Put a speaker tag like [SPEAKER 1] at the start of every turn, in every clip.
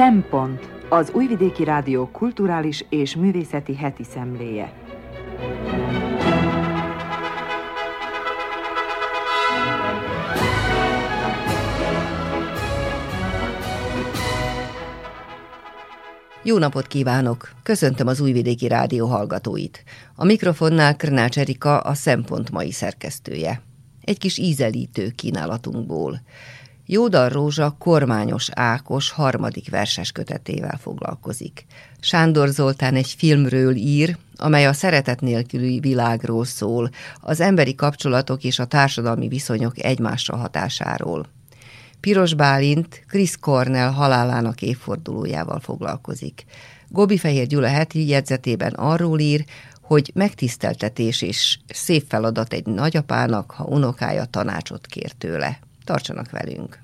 [SPEAKER 1] Szempont az Újvidéki Rádió kulturális és művészeti heti szemléje.
[SPEAKER 2] Jó napot kívánok! Köszöntöm az Újvidéki Rádió hallgatóit. A mikrofonnál Krnács Erika, a Szempont mai szerkesztője. Egy kis ízelítő kínálatunkból. Jódar Rózsa kormányos Ákos harmadik verses kötetével foglalkozik. Sándor Zoltán egy filmről ír, amely a szeretet nélküli világról szól, az emberi kapcsolatok és a társadalmi viszonyok egymásra hatásáról. Piros Bálint Chris Cornell halálának évfordulójával foglalkozik. Gobi Fehér Gyula heti jegyzetében arról ír, hogy megtiszteltetés és szép feladat egy nagyapának, ha unokája tanácsot kér tőle. Tartsanak velünk!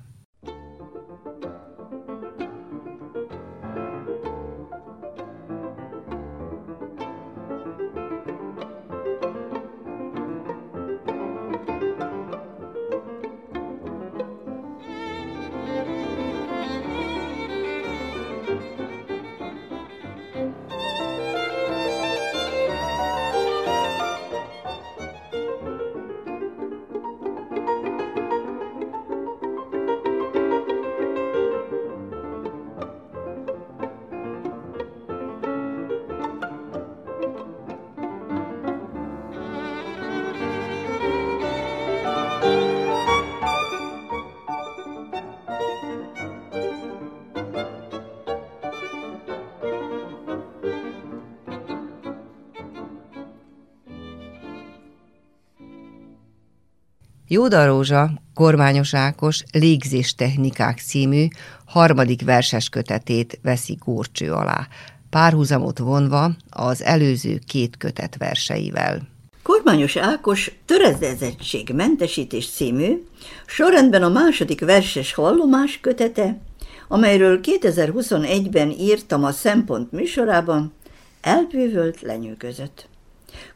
[SPEAKER 2] Jóda Rózsa, Kormányos Ákos Légzéstechnikák című harmadik verses kötetét veszi górcső alá, párhuzamot vonva az előző két kötet verseivel.
[SPEAKER 3] Kormányos Ákos Töredezettség mentesítés című, sorrendben a második verses hallomás kötete, amelyről 2021-ben írtam a Szempont műsorában, elbűvölt lenyűgözött.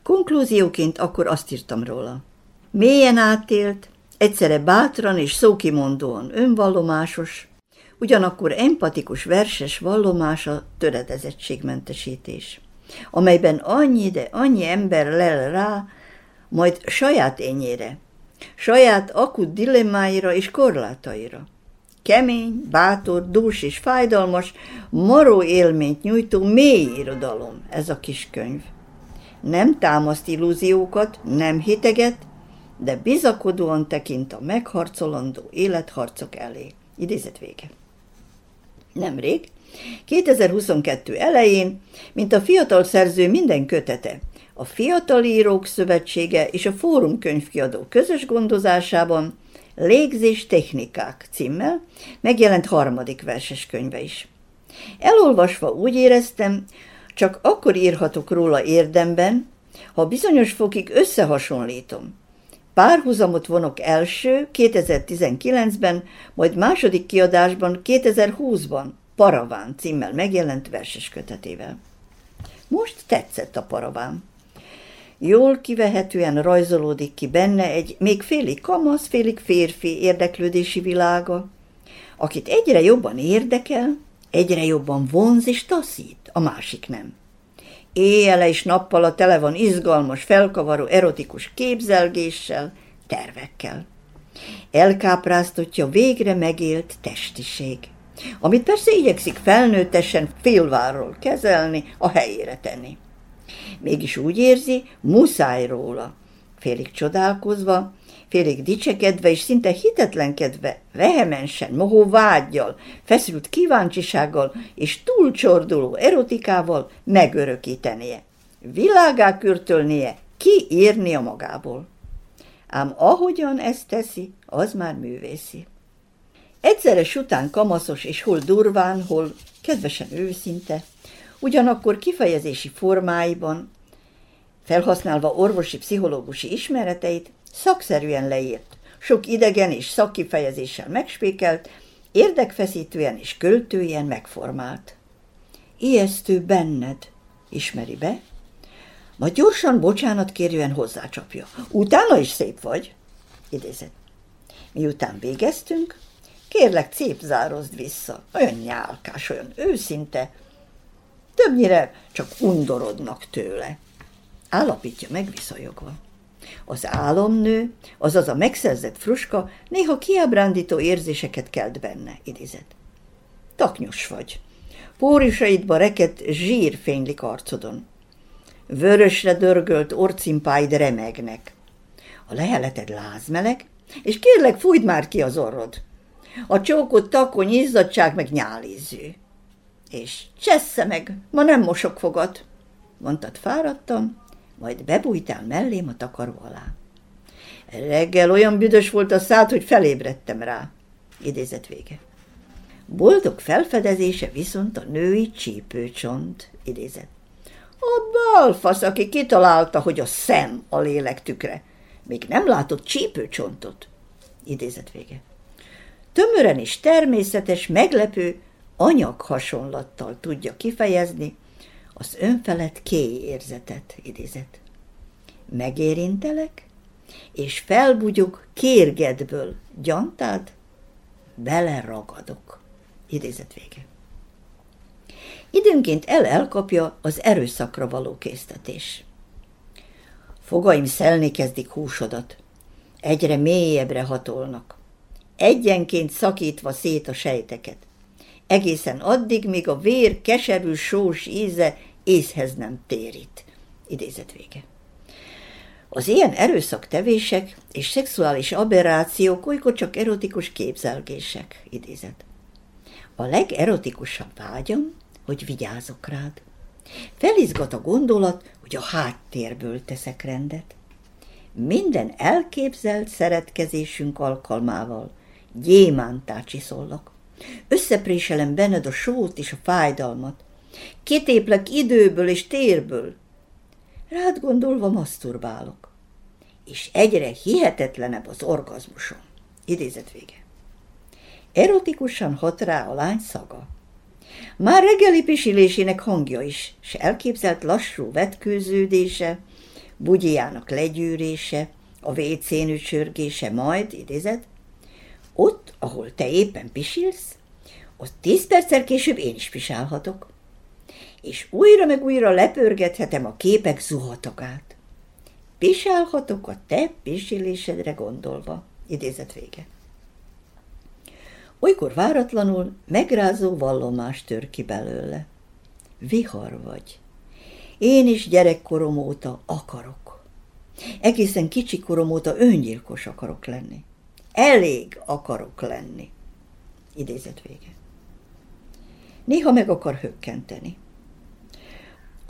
[SPEAKER 3] Konklúzióként akkor azt írtam róla – Mélyen átélt, egyszerre bátran és szókimondóan önvallomásos, ugyanakkor empatikus verses vallomása töredezettségmentesítés, amelyben annyi, de annyi ember lel rá, majd saját ényére, saját akut dilemmáira és korlátaira. Kemény, bátor, dús és fájdalmas, maró élményt nyújtó mély irodalom ez a kis könyv. Nem támaszt illúziókat, nem hiteget, de bizakodóan tekint a megharcolandó életharcok elé. Idézet vége. Nemrég, 2022 elején, mint a fiatal szerző minden kötete, a Fiatal Írók Szövetsége és a Fórum könyvkiadó közös gondozásában Légzés technikák címmel megjelent harmadik verses könyve is. Elolvasva úgy éreztem, csak akkor írhatok róla érdemben, ha bizonyos fokig összehasonlítom Párhuzamot vonok első 2019-ben, majd második kiadásban 2020-ban Paraván címmel megjelent verses kötetével. Most tetszett a paraván. Jól kivehetően rajzolódik ki benne egy még félig kamasz, félig férfi érdeklődési világa, akit egyre jobban érdekel, egyre jobban vonz és taszít, a másik nem. Éjjel és nappal tele van izgalmas, felkavaró, erotikus képzelgéssel, tervekkel. Elkápráztatja végre megélt testiség, amit persze igyekszik felnőttesen félváról kezelni, a helyére tenni. Mégis úgy érzi, muszáj róla, félig csodálkozva, félig dicsekedve és szinte hitetlenkedve, vehemensen, mohó vágyjal, feszült kíváncsisággal és túlcsorduló erotikával megörökítenie. Világá kürtölnie, kiírnia magából. Ám ahogyan ezt teszi, az már művészi. Egyszeres után kamaszos és hol durván, hol kedvesen őszinte, ugyanakkor kifejezési formáiban, felhasználva orvosi pszichológusi ismereteit, szakszerűen leírt, sok idegen és szakkifejezéssel megspékelt, érdekfeszítően és költőjen megformált. Ijesztő benned, ismeri be, majd gyorsan bocsánat kérően hozzácsapja. Utána is szép vagy, idézett. Miután végeztünk, Kérlek, cépzározd vissza. Olyan nyálkás, olyan őszinte. Többnyire csak undorodnak tőle. Állapítja meg viszonyogva. Az álomnő, azaz a megszerzett fruska néha kiábrándító érzéseket kelt benne, idézett. Taknyos vagy. Pórisaidba rekett zsír fénylik arcodon. Vörösre dörgölt orcimpáid remegnek. A leheleted lázmeleg, és kérlek, fújd már ki az orrod. A csókot takony izzadság meg nyálízű. És csessze meg, ma nem mosok fogat, mondtad fáradtam, majd bebújtál mellém a takaró alá. Reggel olyan büdös volt a szád, hogy felébredtem rá. Idézet vége. Boldog felfedezése viszont a női csípőcsont, idézet. A balfasz, aki kitalálta, hogy a szem a lélek tükre. Még nem látott csípőcsontot. Idézet vége. Tömören és természetes, meglepő anyaghasonlattal tudja kifejezni az önfelett kéj érzetet, idézet. Megérintelek, és felbugyog kérgedből gyantád, beleragadok. Idézet vége. Időnként el-elkapja az erőszakra való késztetés. Fogaim szelni kezdik húsodat, egyre mélyebbre hatolnak, egyenként szakítva szét a sejteket, egészen addig, míg a vér keserű sós íze észhez nem térít. Idézet vége. Az ilyen erőszaktevések és szexuális aberrációk olykor csak erotikus képzelgések, idézet. A legerotikusabb vágyam, hogy vigyázok rád. Felizgat a gondolat, hogy a háttérből teszek rendet. Minden elképzelt szeretkezésünk alkalmával gyémántá csiszolok. Összepréselem benned a sót és a fájdalmat. Kitéplek időből és térből. Rád gondolva maszturbálok. És egyre hihetetlenebb az orgazmusom. Idézet vége. Erotikusan hat rá a lány szaga. Már reggeli pisilésének hangja is, s elképzelt lassú vetkőződése, bugyiának legyűrése, a vécén ücsörgése, majd, idézet, ott, ahol te éppen pisilsz, ott tíz perccel később én is pisálhatok. És újra meg újra lepörgethetem a képek zuhatagát. Pisálhatok a te pisilésedre gondolva. Idézet vége. Olykor váratlanul megrázó vallomás tör ki belőle. Vihar vagy. Én is gyerekkorom óta akarok. Egészen kicsi korom óta öngyilkos akarok lenni. Elég akarok lenni. Idézet vége. Néha meg akar hökkenteni.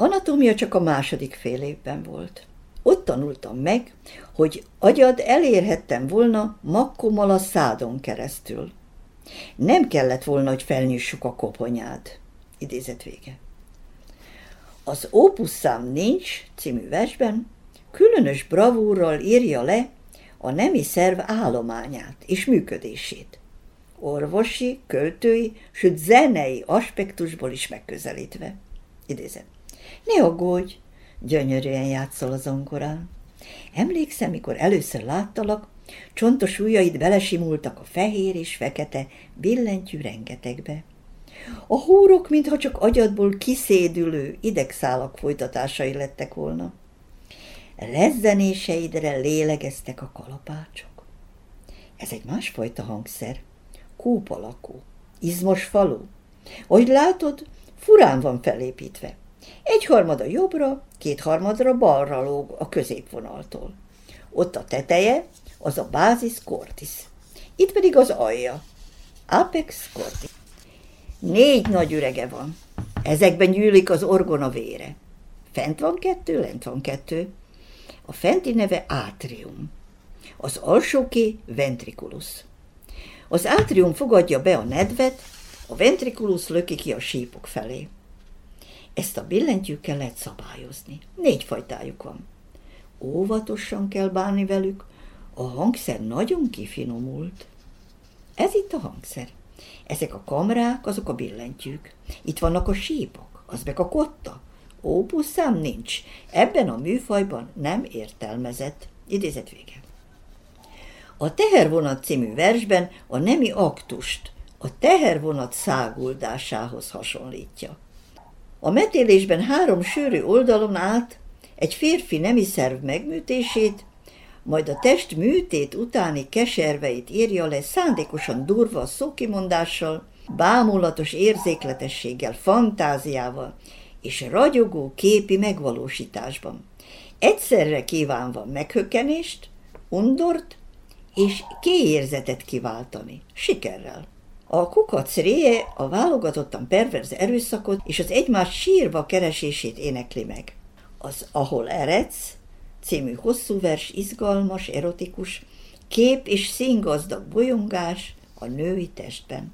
[SPEAKER 3] Anatómia csak a második fél évben volt. Ott tanultam meg, hogy agyad elérhettem volna makkommal a szádon keresztül. Nem kellett volna, hogy felnyissuk a koponyád. Idézet vége. Az Opus szám nincs című versben különös bravúrral írja le a nemi szerv állományát és működését. Orvosi, költői, sőt zenei aspektusból is megközelítve. Idézem. Ne aggódj, gyönyörűen játszol a zongorán. Emlékszem, mikor először láttalak, Csontos ujjaid belesimultak a fehér és fekete billentyű rengetegbe. A húrok, mintha csak agyadból kiszédülő idegszálak folytatásai lettek volna. Rezzenéseidre lélegeztek a kalapácsok. Ez egy másfajta hangszer, kúp alakú, izmos falu. Ahogy látod, furán van felépítve. Egyharmada jobbra, kétharmadra balra lóg a középvonaltól. Ott a teteje, az a bázis cortis. Itt pedig az alja, apex cortis. Négy nagy ürege van. Ezekben gyűlik az orgona vére. Fent van kettő, lent van kettő. A fenti neve átrium. Az alsóké ventriculus. Az átrium fogadja be a nedvet, a ventriculus löki ki a sípok felé. Ezt a billentyűkkel lehet szabályozni. Négy fajtájuk van. Óvatosan kell bánni velük, a hangszer nagyon kifinomult. Ez itt a hangszer. Ezek a kamrák, azok a billentyűk. Itt vannak a sípok, az meg a kotta. Ópuszám nincs. Ebben a műfajban nem értelmezett. Idézet vége. A Tehervonat című versben a nemi aktust a tehervonat száguldásához hasonlítja. A metélésben három sűrű oldalon át egy férfi nemi szerv megműtését, majd a test műtét utáni keserveit írja le szándékosan durva szókimondással, bámulatos érzékletességgel, fantáziával és ragyogó képi megvalósításban. Egyszerre kívánva meghökkenést, undort és kéérzetet kiváltani. Sikerrel. A kukac réje a válogatottan perverz erőszakot és az egymás sírva keresését énekli meg. Az Ahol eredsz című hosszú vers izgalmas, erotikus, kép és színgazdag bolyongás a női testben.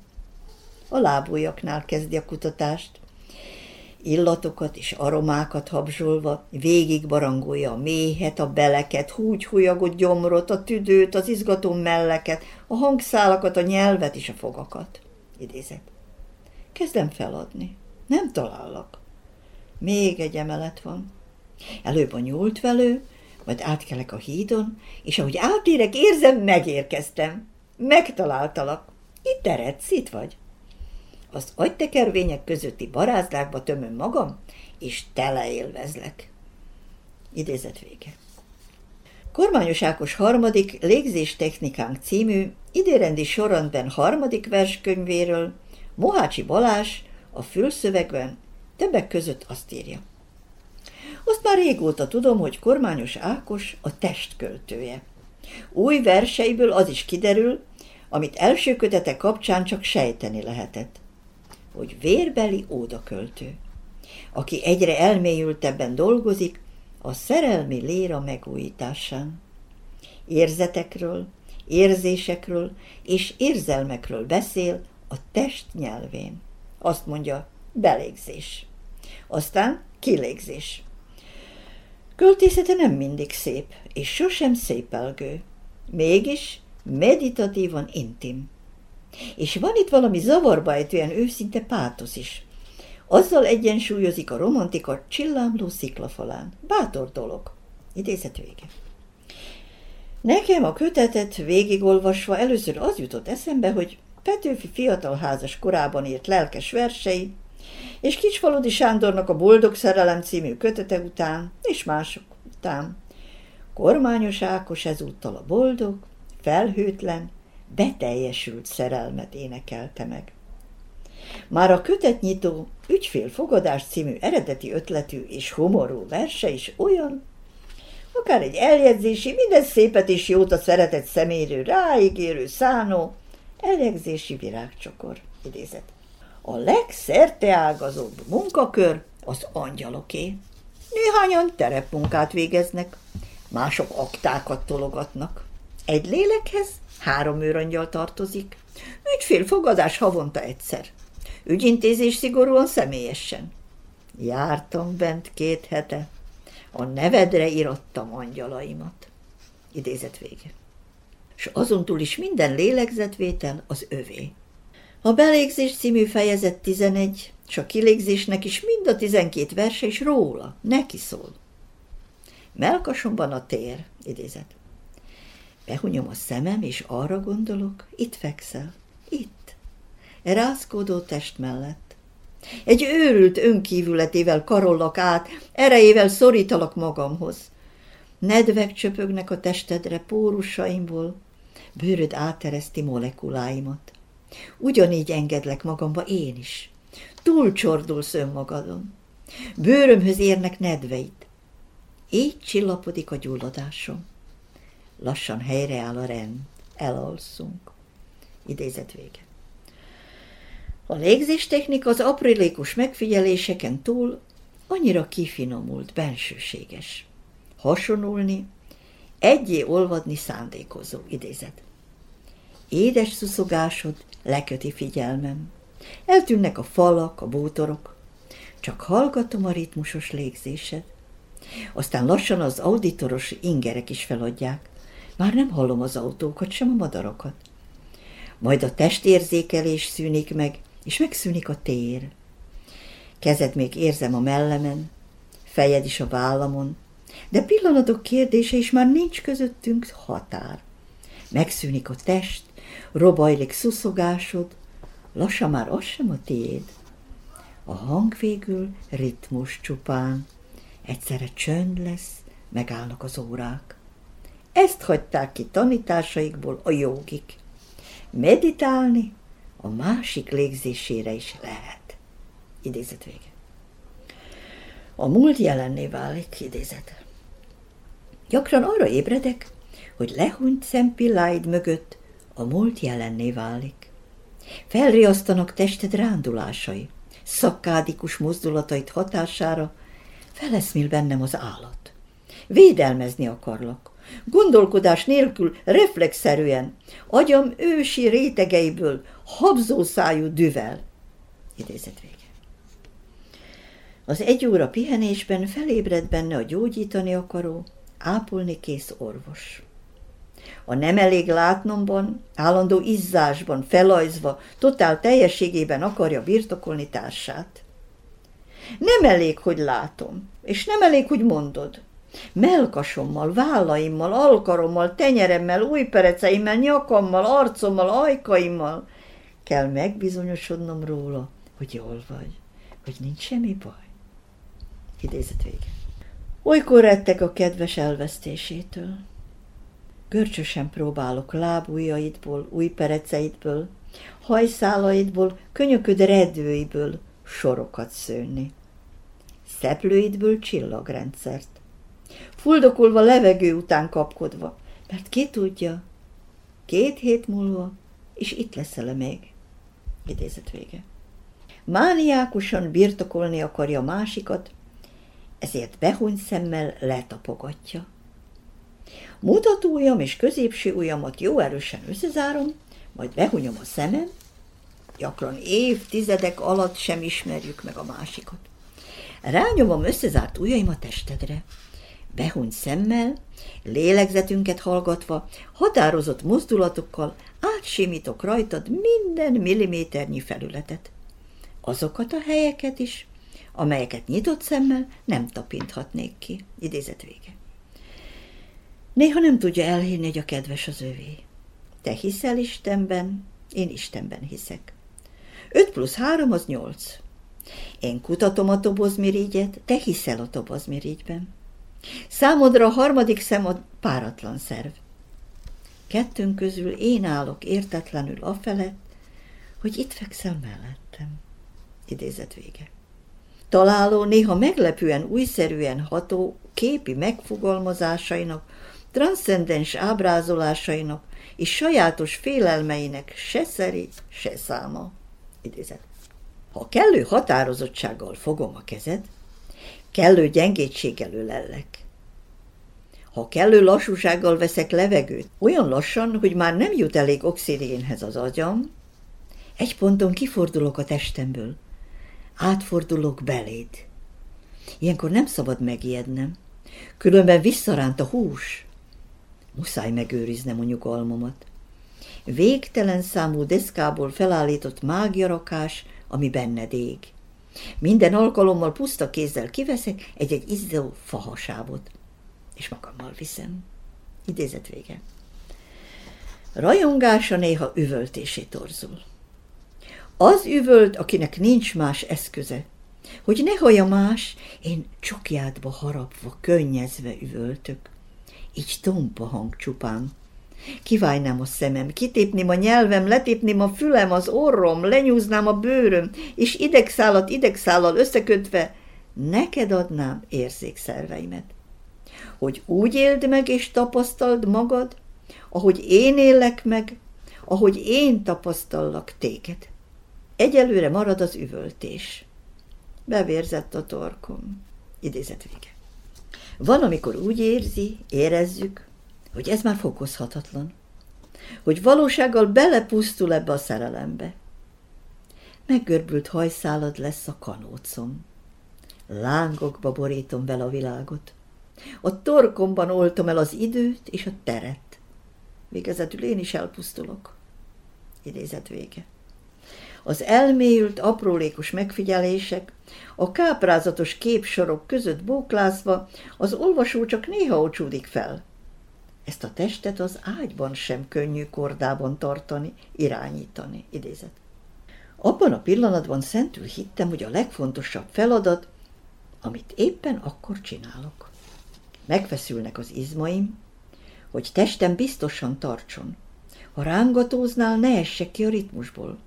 [SPEAKER 3] A lábújaknál kezdi a kutatást, illatokat és aromákat habzsolva, végig barangolja a méhet, a beleket, húgyhújagott gyomrot, a tüdőt, az izgató melleket, a hangszálakat, a nyelvet és a fogakat. Idézek. Kezdem feladni. Nem talállak. Még egy emelet van. Előbb a nyúlt velő, majd átkelek a hídon, és ahogy átérek, érzem, megérkeztem. Megtaláltalak. Itt eredsz, itt vagy az agytekervények közötti barázdákba tömöm magam, és teleélvezlek. Idézet vége. Kormányos Ákos harmadik légzés technikánk című idérendi sorrendben harmadik verskönyvéről Mohácsi Balás a fülszövegben többek között azt írja. Azt már régóta tudom, hogy Kormányos Ákos a testköltője. Új verseiből az is kiderül, amit első kötete kapcsán csak sejteni lehetett hogy vérbeli ódaköltő, aki egyre elmélyültebben dolgozik a szerelmi léra megújításán. Érzetekről, érzésekről és érzelmekről beszél a test nyelvén. Azt mondja, belégzés. Aztán kilégzés. Költészete nem mindig szép, és sosem szépelgő. Mégis meditatívan intim. És van itt valami zavarba ejtően őszinte pátosz is. Azzal egyensúlyozik a romantika csillámló sziklafalán. Bátor dolog. Idézet vége. Nekem a kötetet végigolvasva először az jutott eszembe, hogy Petőfi fiatal házas korában írt lelkes versei, és Kicsfaludi Sándornak a Boldog Szerelem című kötete után, és mások után. Kormányos Ákos ezúttal a boldog, felhőtlen, beteljesült szerelmet énekelte meg. Már a kötetnyitó Ügyfélfogadás című eredeti ötletű és homorú verse is olyan, akár egy eljegyzési, minden szépet és jót a szeretett szeméről ráígérő szánó, eljegyzési virágcsokor idézet. A legszerteágazóbb munkakör az angyaloké. Néhányan terepmunkát végeznek, mások aktákat tologatnak. Egy lélekhez Három őrangyal tartozik. Ügyfélfogadás havonta egyszer. Ügyintézés szigorúan személyesen. Jártam bent két hete. A nevedre irattam angyalaimat. Idézet vége. És azon túl is minden lélegzetvétel az övé. A belégzés című fejezet 11, és a kilégzésnek is mind a 12 verse is róla, neki szól. Melkasomban a tér, idézet. Behunyom a szemem, és arra gondolok, itt fekszel, itt, e rázkódó test mellett. Egy őrült önkívületével karollak át, erejével szorítalak magamhoz. Nedvek csöpögnek a testedre pórusaimból, bőröd átereszti molekuláimat. Ugyanígy engedlek magamba én is. Túlcsordulsz önmagadon. Bőrömhöz érnek nedveit. Így csillapodik a gyulladásom lassan helyreáll a rend, elalszunk. Idézet vége. A légzéstechnika az aprilékus megfigyeléseken túl annyira kifinomult, bensőséges. Hasonulni, egyé olvadni szándékozó, idézet. Édes szuszogásod leköti figyelmem. Eltűnnek a falak, a bútorok. Csak hallgatom a ritmusos légzésed. Aztán lassan az auditoros ingerek is feladják. Már nem hallom az autókat, sem a madarakat. Majd a testérzékelés szűnik meg, és megszűnik a tér. Kezed még érzem a mellemen, fejed is a vállamon, de pillanatok kérdése is már nincs közöttünk határ. Megszűnik a test, robajlik szuszogásod, lassan már az sem a tiéd. A hang végül ritmus csupán, egyszerre csönd lesz, megállnak az órák. Ezt hagyták ki tanításaikból a jogik. Meditálni a másik légzésére is lehet. Idézet vége. A múlt jelenné válik, idézet. Gyakran arra ébredek, hogy lehunyt szempilláid mögött a múlt jelenné válik. Felriasztanak tested rándulásai, szakkádikus mozdulatait hatására feleszmél bennem az állat. Védelmezni akarlak, gondolkodás nélkül, reflexzerűen, agyam ősi rétegeiből, habzószájú düvel. Idézet vége. Az egy óra pihenésben felébred benne a gyógyítani akaró, ápolni kész orvos. A nem elég látnomban, állandó izzásban, felajzva, totál teljességében akarja birtokolni társát. Nem elég, hogy látom, és nem elég, hogy mondod. Melkasommal, vállaimmal, alkarommal, tenyeremmel, újpereceimmel, nyakammal, arcommal, ajkaimmal kell megbizonyosodnom róla, hogy jól vagy, hogy nincs semmi baj. Idézet vége. Olykor rettek a kedves elvesztésétől. Görcsösen próbálok lábujjaidból, új pereceidből, hajszálaidból, könyököd redőiből sorokat szőni. Szeplőidből csillagrendszert. Fuldokulva levegő után kapkodva, mert ki tudja, két hét múlva, és itt leszel -e még. Idézet vége. Mániákusan birtokolni akarja másikat, ezért behuny szemmel letapogatja. Mutatóujjam és középső ujjamat jó erősen összezárom, majd behunyom a szemem, gyakran évtizedek alatt sem ismerjük meg a másikat. Rányomom összezárt ujjaim a testedre, behuny szemmel, lélegzetünket hallgatva, határozott mozdulatokkal átsimítok rajtad minden milliméternyi felületet. Azokat a helyeket is, amelyeket nyitott szemmel nem tapinthatnék ki. Idézet vége. Néha nem tudja elhinni, hogy a kedves az övé. Te hiszel Istenben, én Istenben hiszek. 5 plusz 3 az 8. Én kutatom a tobozmirigyet, te hiszel a tobozmirigyben. Számodra a harmadik szem a páratlan szerv. Kettőnk közül én állok értetlenül afelett, hogy itt fekszel mellettem. Idézet vége találó, néha meglepően újszerűen ható képi megfogalmazásainak, transzcendens ábrázolásainak és sajátos félelmeinek se szeri, se száma. Idézet. Ha kellő határozottsággal fogom a kezed, kellő gyengétséggel ölellek. Ha kellő lassúsággal veszek levegőt, olyan lassan, hogy már nem jut elég oxigénhez az agyam, egy ponton kifordulok a testemből, átfordulok beléd. Ilyenkor nem szabad megijednem, különben visszaránt a hús. Muszáj megőriznem a nyugalmamat. Végtelen számú deszkából felállított mágjarakás, ami benned ég. Minden alkalommal puszta kézzel kiveszek egy-egy izzó fahasávot, és magammal viszem. Idézet vége. Rajongása néha üvöltésé torzul. Az üvölt, akinek nincs más eszköze, hogy ne hallja más, én csokjádba harapva, könnyezve üvöltök. Így tompa hang csupán. Kivájnám a szemem, kitépném a nyelvem, letépném a fülem, az orrom, lenyúznám a bőröm, és idegszálat idegszállal összekötve neked adnám érzékszerveimet. Hogy úgy éld meg és tapasztald magad, ahogy én élek meg, ahogy én tapasztallak téged. Egyelőre marad az üvöltés. Bevérzett a torkom. Idézet vége. Van, amikor úgy érzi, érezzük, hogy ez már fokozhatatlan, hogy valósággal belepusztul ebbe a szerelembe. Meggörbült hajszálad lesz a kanócom. Lángokba borítom vele a világot. A torkomban oltom el az időt és a teret. Végezetül én is elpusztulok. Idézet vége az elmélyült, aprólékos megfigyelések, a káprázatos képsorok között bóklázva az olvasó csak néha ocsúdik fel. Ezt a testet az ágyban sem könnyű kordában tartani, irányítani, idézet. Abban a pillanatban szentül hittem, hogy a legfontosabb feladat, amit éppen akkor csinálok. Megfeszülnek az izmaim, hogy testem biztosan tartson. Ha rángatóznál, ne essek ki a ritmusból.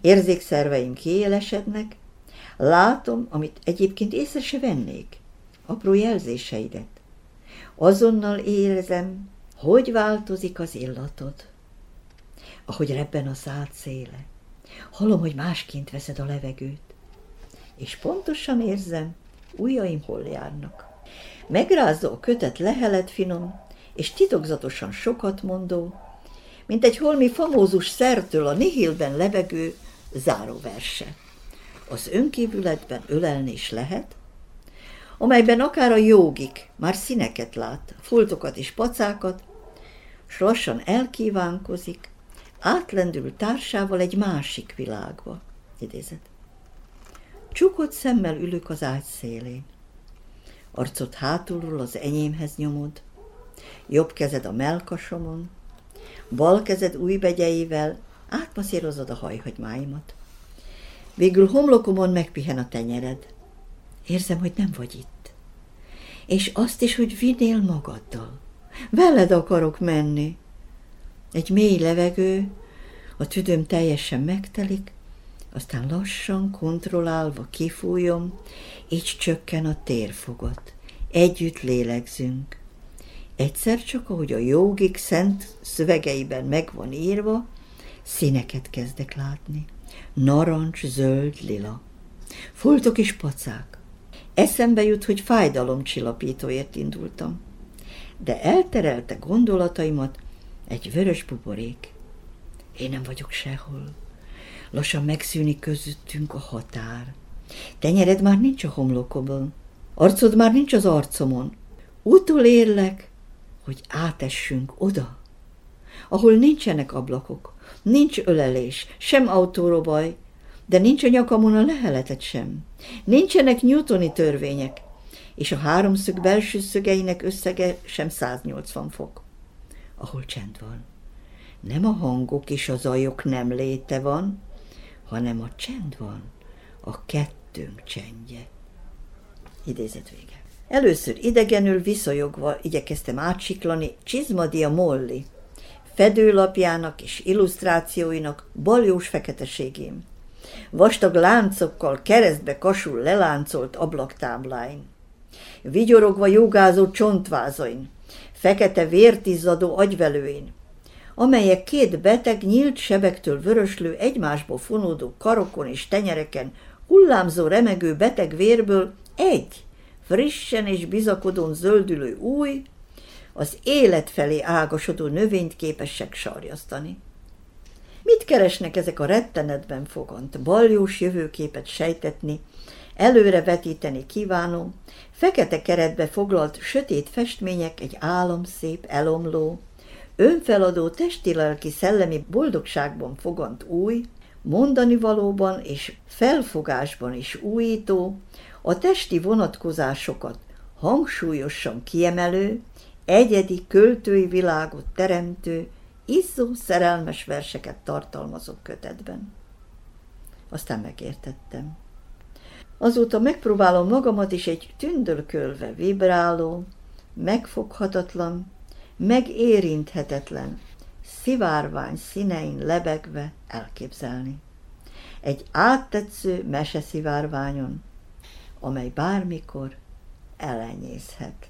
[SPEAKER 3] Érzékszerveim kiélesednek, látom, amit egyébként észre se vennék, apró jelzéseidet. Azonnal érezem, hogy változik az illatod, ahogy rebben a szád széle. Hallom, hogy másként veszed a levegőt, és pontosan érzem, ujjaim hol járnak. Megrázza a kötet lehelet finom, és titokzatosan sokat mondó, mint egy holmi famózus szertől a nihilben lebegő záróverse. Az önkívületben ölelni is lehet, amelyben akár a jogik már színeket lát, foltokat és pacákat, s lassan elkívánkozik, átlendül társával egy másik világba. Idézet. Csukott szemmel ülök az ágy szélén. Arcot hátulról az enyémhez nyomod, jobb kezed a melkasomon, bal kezed új begyeivel átmaszírozod a hajhagymáimat. Végül homlokomon megpihen a tenyered. Érzem, hogy nem vagy itt. És azt is, hogy vinnél magaddal. Veled akarok menni. Egy mély levegő, a tüdőm teljesen megtelik, aztán lassan, kontrollálva kifújom, így csökken a térfogat. Együtt lélegzünk. Egyszer csak, ahogy a jogik szent szövegeiben meg van írva, színeket kezdek látni. Narancs, zöld, lila. Foltok és pacák. Eszembe jut, hogy fájdalomcsillapítóért indultam. De elterelte gondolataimat egy vörös buborék. Én nem vagyok sehol. Lassan megszűnik közöttünk a határ. Tenyered már nincs a homlokomon. Arcod már nincs az arcomon. Utolérlek, hogy átessünk oda, ahol nincsenek ablakok, nincs ölelés, sem autóróbaj, de nincs a nyakamon a leheletet sem. Nincsenek newtoni törvények, és a háromszög belső szögeinek összege sem 180 fok. Ahol csend van. Nem a hangok és a zajok nem léte van, hanem a csend van, a kettőnk csendje. Idézet vége. Először idegenül viszonyogva igyekeztem átsiklani Csizmadia Molly, fedőlapjának és illusztrációinak baljós feketeségén. Vastag láncokkal keresztbe kasul leláncolt ablaktábláin. Vigyorogva jogázó csontvázain, fekete vértizzadó agyvelőin, amelyek két beteg nyílt sebektől vöröslő, egymásból fonódó karokon és tenyereken hullámzó remegő beteg vérből egy, frissen és bizakodón zöldülő új, az élet felé ágasodó növényt képesek sarjasztani. Mit keresnek ezek a rettenetben fogant, baljós jövőképet sejtetni, előre vetíteni kívánó, fekete keretbe foglalt sötét festmények egy álomszép, elomló, önfeladó testi-lelki szellemi boldogságban fogant új, mondani valóban és felfogásban is újító, a testi vonatkozásokat hangsúlyosan kiemelő, egyedi költői világot teremtő, izzó szerelmes verseket tartalmazó kötetben. Aztán megértettem. Azóta megpróbálom magamat is egy tündölkölve vibráló, megfoghatatlan, megérinthetetlen, szivárvány színein lebegve elképzelni. Egy áttetsző meseszivárványon, amely bármikor elenyészhet.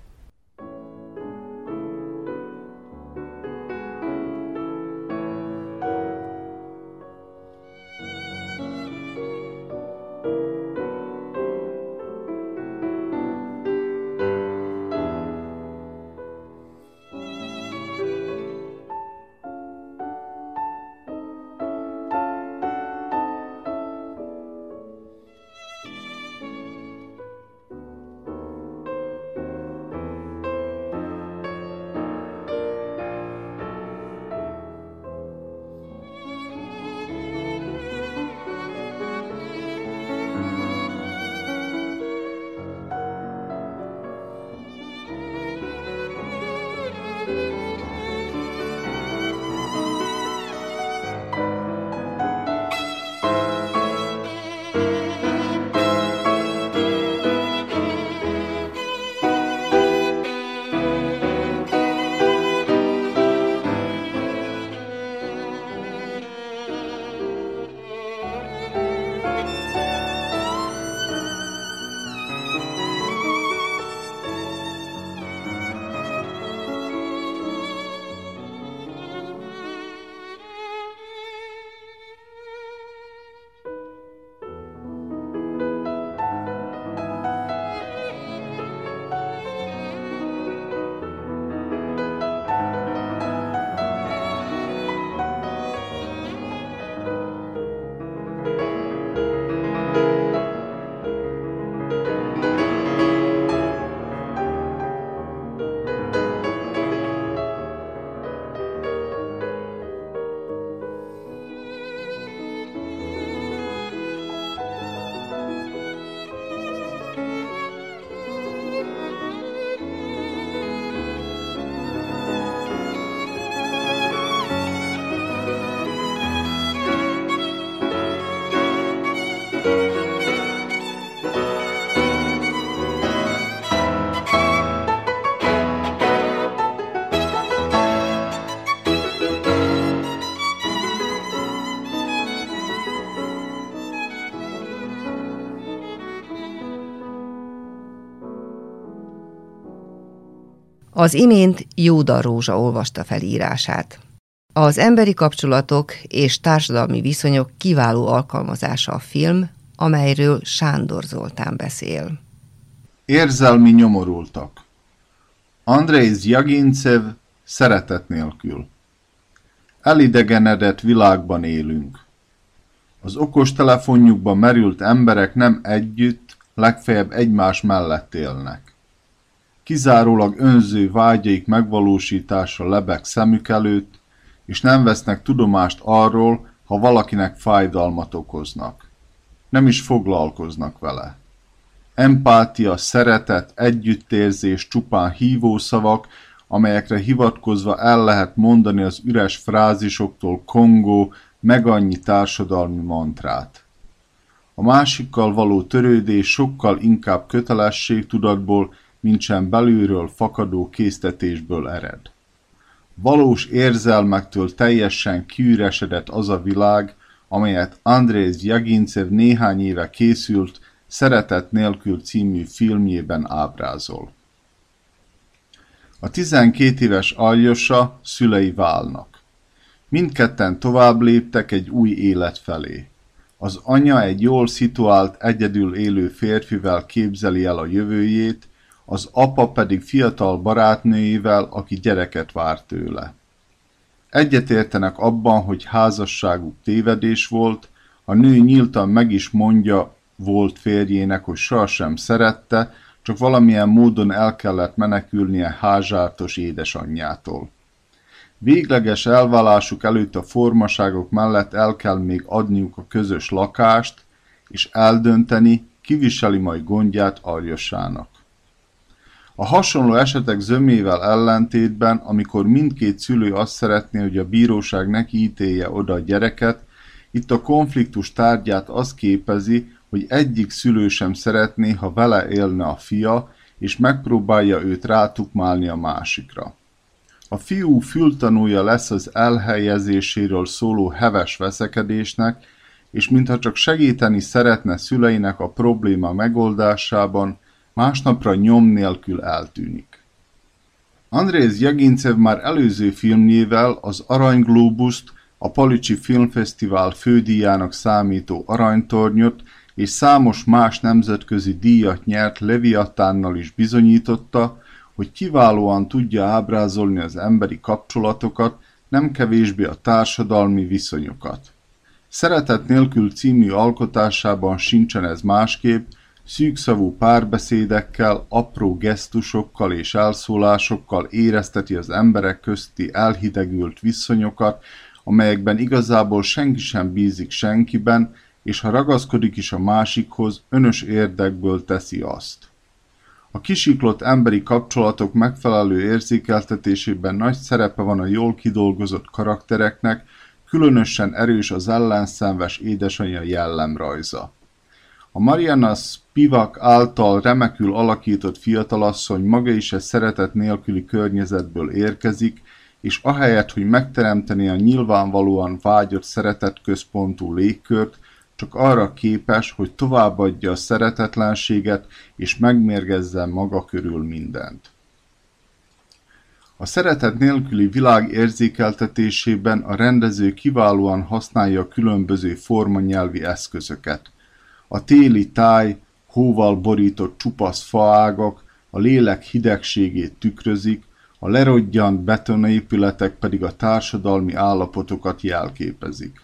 [SPEAKER 2] Az imént Jóda Rózsa olvasta fel írását. Az emberi kapcsolatok és társadalmi viszonyok kiváló alkalmazása a film, amelyről Sándor Zoltán beszél.
[SPEAKER 4] Érzelmi nyomorultak. Andrei Zjagincev szeretet nélkül. Elidegenedett világban élünk. Az okostelefonjukba merült emberek nem együtt, legfeljebb egymás mellett élnek. Kizárólag önző vágyaik megvalósítása lebeg szemük előtt, és nem vesznek tudomást arról, ha valakinek fájdalmat okoznak. Nem is foglalkoznak vele. Empátia, szeretet, együttérzés csupán hívószavak, amelyekre hivatkozva el lehet mondani az üres frázisoktól Kongó meg annyi társadalmi mantrát. A másikkal való törődés sokkal inkább kötelességtudatból, mint belülről fakadó késztetésből ered. Valós érzelmektől teljesen kiüresedett az a világ, amelyet Andrész Jagincev néhány éve készült Szeretet nélkül című filmjében ábrázol. A 12 éves Aljosa szülei válnak. Mindketten tovább léptek egy új élet felé. Az anya egy jól szituált, egyedül élő férfivel képzeli el a jövőjét, az apa pedig fiatal barátnőjével, aki gyereket vár tőle. Egyetértenek abban, hogy házasságuk tévedés volt, a nő nyíltan meg is mondja volt férjének, hogy sohasem szerette, csak valamilyen módon el kellett menekülnie házsártos édesanyjától. Végleges elválásuk előtt a formaságok mellett el kell még adniuk a közös lakást, és eldönteni, kiviseli majd gondját Arjosának. A hasonló esetek zömével ellentétben, amikor mindkét szülő azt szeretné, hogy a bíróság neki ítélje oda a gyereket, itt a konfliktus tárgyát az képezi, hogy egyik szülő sem szeretné, ha vele élne a fia, és megpróbálja őt rátukmálni a másikra. A fiú fültanúja lesz az elhelyezéséről szóló heves veszekedésnek, és mintha csak segíteni szeretne szüleinek a probléma megoldásában, másnapra nyom nélkül eltűnik. Andrész Jagincev már előző filmjével az Aranyglóbuszt, a Palicsi Filmfesztivál fődíjának számító aranytornyot és számos más nemzetközi díjat nyert Leviatánnal is bizonyította, hogy kiválóan tudja ábrázolni az emberi kapcsolatokat, nem kevésbé a társadalmi viszonyokat. Szeretet nélkül című alkotásában sincsen ez másképp, szűkszavú párbeszédekkel, apró gesztusokkal és elszólásokkal érezteti az emberek közti elhidegült viszonyokat, amelyekben igazából senki sem bízik senkiben, és ha ragaszkodik is a másikhoz, önös érdekből teszi azt. A kisiklott emberi kapcsolatok megfelelő érzékeltetésében nagy szerepe van a jól kidolgozott karaktereknek, különösen erős az ellenszenves édesanyja jellemrajza. A Mariana Spivak által remekül alakított fiatalasszony maga is egy szeretet nélküli környezetből érkezik, és ahelyett, hogy megteremteni a nyilvánvalóan vágyott szeretetközpontú légkört, csak arra képes, hogy továbbadja a szeretetlenséget és megmérgezze maga körül mindent. A szeretet nélküli világ érzékeltetésében a rendező kiválóan használja a különböző formanyelvi eszközöket. A téli táj, hóval borított csupasz faágak, a lélek hidegségét tükrözik, a lerodjant betonépületek pedig a társadalmi állapotokat jelképezik.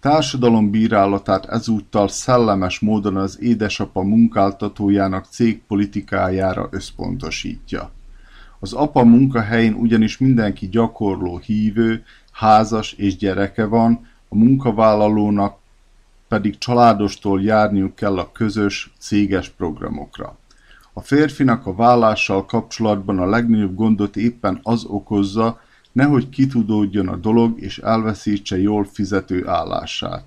[SPEAKER 4] Társadalombírálatát ezúttal szellemes módon az édesapa munkáltatójának cégpolitikájára összpontosítja. Az apa munkahelyén ugyanis mindenki gyakorló hívő, házas és gyereke van, a munkavállalónak pedig családostól járniuk kell a közös, céges programokra. A férfinak a vállással kapcsolatban a legnagyobb gondot éppen az okozza, nehogy kitudódjon a dolog és elveszítse jól fizető állását.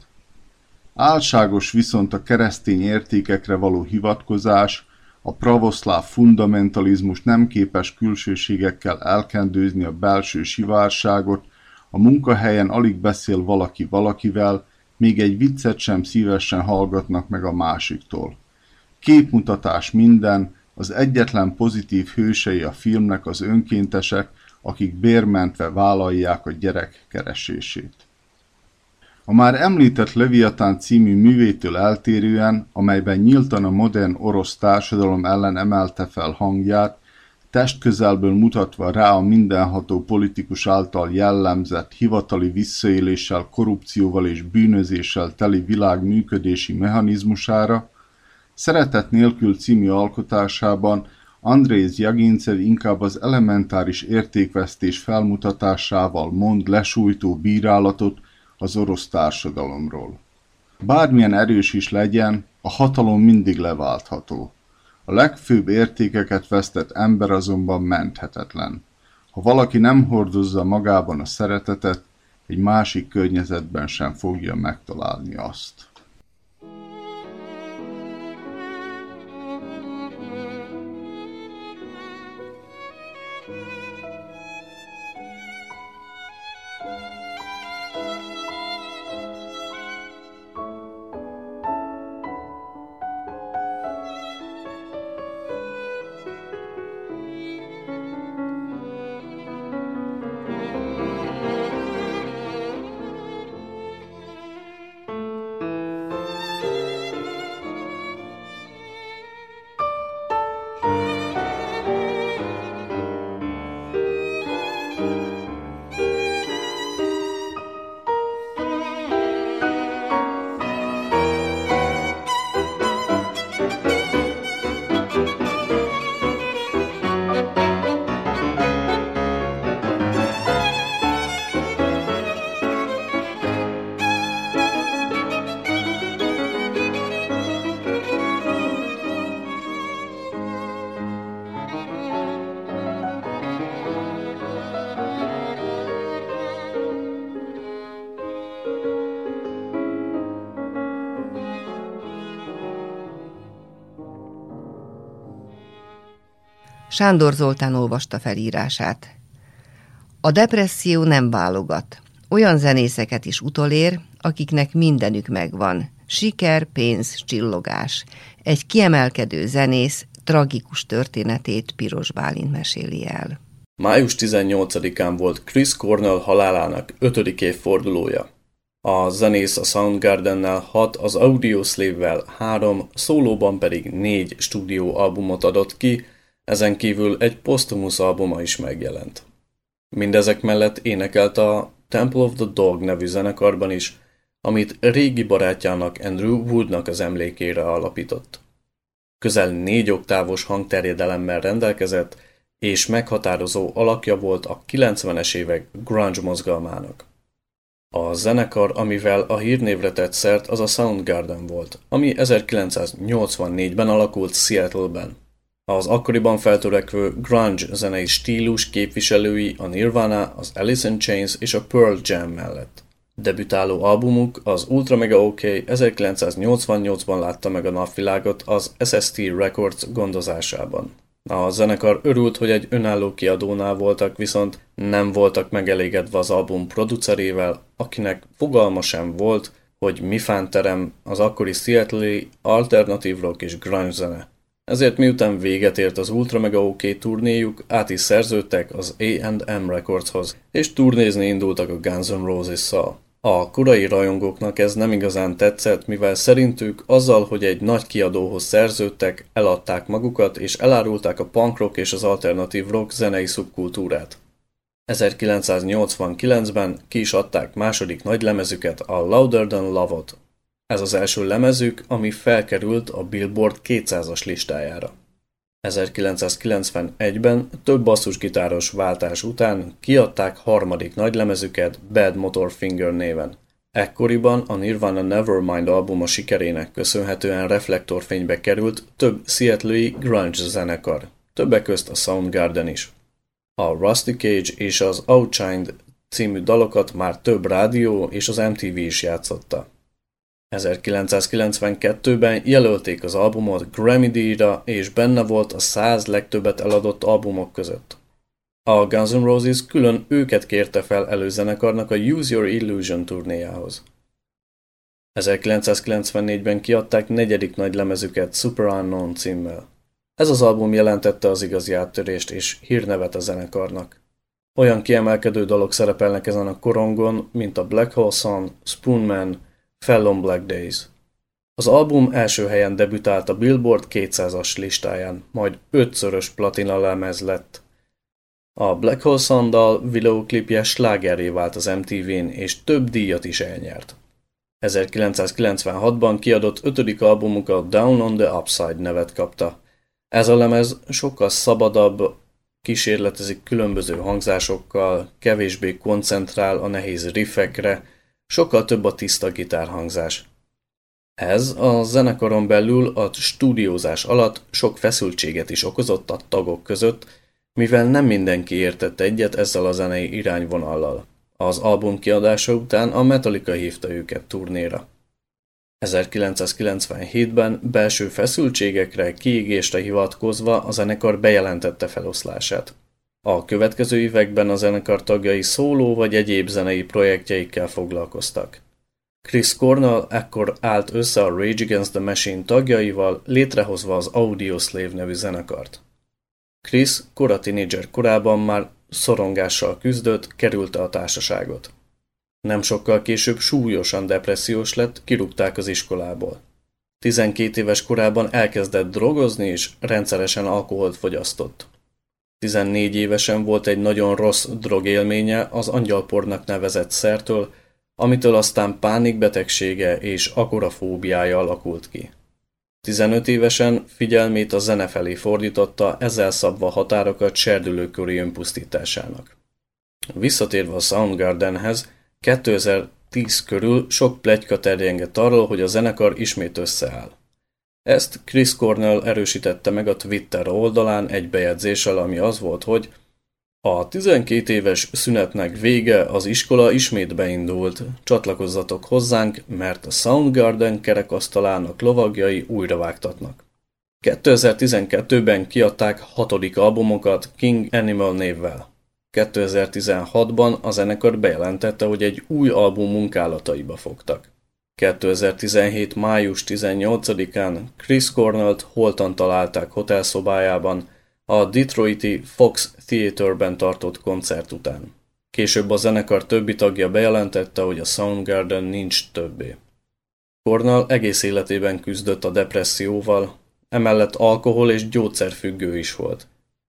[SPEAKER 4] Álságos viszont a keresztény értékekre való hivatkozás, a pravoszláv fundamentalizmus nem képes külsőségekkel elkendőzni a belső sivárságot, a munkahelyen alig beszél valaki valakivel, még egy viccet sem szívesen hallgatnak meg a másiktól. Képmutatás minden, Az egyetlen pozitív hősei a filmnek az önkéntesek, akik bérmentve vállalják a gyerek keresését. A már említett Leviatán című művétől eltérően, amelyben nyíltan a modern orosz társadalom ellen emelte fel hangját, testközelből mutatva rá a mindenható politikus által jellemzett hivatali visszaéléssel, korrupcióval és bűnözéssel teli világ működési mechanizmusára, Szeretet nélkül című alkotásában Andrész Jagincev inkább az elementáris értékvesztés felmutatásával mond lesújtó bírálatot az orosz társadalomról. Bármilyen erős is legyen, a hatalom mindig leváltható. A legfőbb értékeket vesztett ember azonban menthetetlen. Ha valaki nem hordozza magában a szeretetet, egy másik környezetben sem fogja megtalálni azt.
[SPEAKER 2] Sándor Zoltán olvasta felírását. A depresszió nem válogat. Olyan zenészeket is utolér, akiknek mindenük megvan. Siker, pénz, csillogás. Egy kiemelkedő zenész tragikus történetét Piros Bálint meséli el.
[SPEAKER 5] Május 18-án volt Chris Cornell halálának ötödik évfordulója. A zenész a Soundgardennel hat, az Audioslave-vel három, szólóban pedig négy stúdióalbumot adott ki, ezen kívül egy posztumusz albuma is megjelent. Mindezek mellett énekelt a Temple of the Dog nevű zenekarban is, amit régi barátjának Andrew Woodnak az emlékére alapított. Közel négy oktávos hangterjedelemmel rendelkezett, és meghatározó alakja volt a 90-es évek grunge mozgalmának. A zenekar, amivel a hírnévre tett szert, az a Soundgarden volt, ami 1984-ben alakult Seattle-ben. Az akkoriban feltörekvő grunge zenei stílus képviselői a Nirvana, az Alice in Chains és a Pearl Jam mellett. Debütáló albumuk, az Ultra Mega OK 1988-ban látta meg a napvilágot az SST Records gondozásában. A zenekar örült, hogy egy önálló kiadónál voltak, viszont nem voltak megelégedve az album producerével, akinek fogalma sem volt, hogy mi terem az akkori seattle alternatív rock és grunge zene. Ezért miután véget ért az Ultra Mega OK turnéjuk, át is szerződtek az A&M Recordshoz, és turnézni indultak a Guns N' Roses-szal. A korai rajongóknak ez nem igazán tetszett, mivel szerintük azzal, hogy egy nagy kiadóhoz szerződtek, eladták magukat és elárulták a punk rock és az alternatív rock zenei szubkultúrát. 1989-ben ki is adták második nagy lemezüket, a Louder Than Love-ot, ez az első lemezük, ami felkerült a Billboard 200-as listájára. 1991-ben több basszusgitáros váltás után kiadták harmadik nagylemezüket Bad Motor Finger néven. Ekkoriban a Nirvana Nevermind albuma sikerének köszönhetően reflektorfénybe került több seattle grunge zenekar, többek közt a Soundgarden is. A Rusty Cage és az Outshined című dalokat már több rádió és az MTV is játszotta. 1992-ben jelölték az albumot Grammy-díjra, és benne volt a 100 legtöbbet eladott albumok között. A Guns N' Roses külön őket kérte fel előzenekarnak a Use Your Illusion turnéjához. 1994-ben kiadták negyedik nagy lemezüket Super Unknown címmel. Ez az album jelentette az igazi áttörést és hírnevet a zenekarnak. Olyan kiemelkedő dalok szerepelnek ezen a korongon, mint a Black Hole Sun, Spoonman, Fell Black Days. Az album első helyen debütált a Billboard 200-as listáján, majd ötszörös platina lemez lett. A Black Hole Sun dal videóklipje slágeré vált az MTV-n, és több díjat is elnyert. 1996-ban kiadott ötödik albumuk a Down on the Upside nevet kapta. Ez a lemez sokkal szabadabb, kísérletezik különböző hangzásokkal, kevésbé koncentrál a nehéz riffekre, sokkal több a tiszta gitárhangzás. Ez a zenekaron belül a stúdiózás alatt sok feszültséget is okozott a tagok között, mivel nem mindenki értett egyet ezzel a zenei irányvonallal. Az album kiadása után a Metallica hívta őket turnéra. 1997-ben belső feszültségekre, kiégésre hivatkozva a zenekar bejelentette feloszlását. A következő években a zenekar tagjai szóló vagy egyéb zenei projektjeikkel foglalkoztak. Chris Cornell ekkor állt össze a Rage Against the Machine tagjaival, létrehozva az Audioslave nevű zenekart. Chris kora tínédzser korában már szorongással küzdött, kerülte a társaságot. Nem sokkal később súlyosan depressziós lett, kirúgták az iskolából. 12 éves korában elkezdett drogozni és rendszeresen alkoholt fogyasztott. 14 évesen volt egy nagyon rossz drogélménye az angyalpornak nevezett szertől, amitől aztán pánikbetegsége és akorafóbiája alakult ki. 15 évesen figyelmét a zene felé fordította, ezzel szabva határokat serdülőköri önpusztításának. Visszatérve a Soundgardenhez, 2010 körül sok plegyka terjengett arról, hogy a zenekar ismét összeáll. Ezt Chris Cornell erősítette meg a Twitter oldalán egy bejegyzéssel, ami az volt, hogy a 12 éves szünetnek vége, az iskola ismét beindult. Csatlakozzatok hozzánk, mert a Soundgarden kerekasztalának lovagjai újra vágtatnak. 2012-ben kiadták hatodik albumokat King Animal névvel. 2016-ban a zenekar bejelentette, hogy egy új album munkálataiba fogtak. 2017. május 18-án Chris Cornell-t holtan találták hotelszobájában, a Detroiti Fox Theaterben tartott koncert után. Később a zenekar többi tagja bejelentette, hogy a Soundgarden nincs többé. Cornell egész életében küzdött a depresszióval, emellett alkohol és gyógyszerfüggő is volt.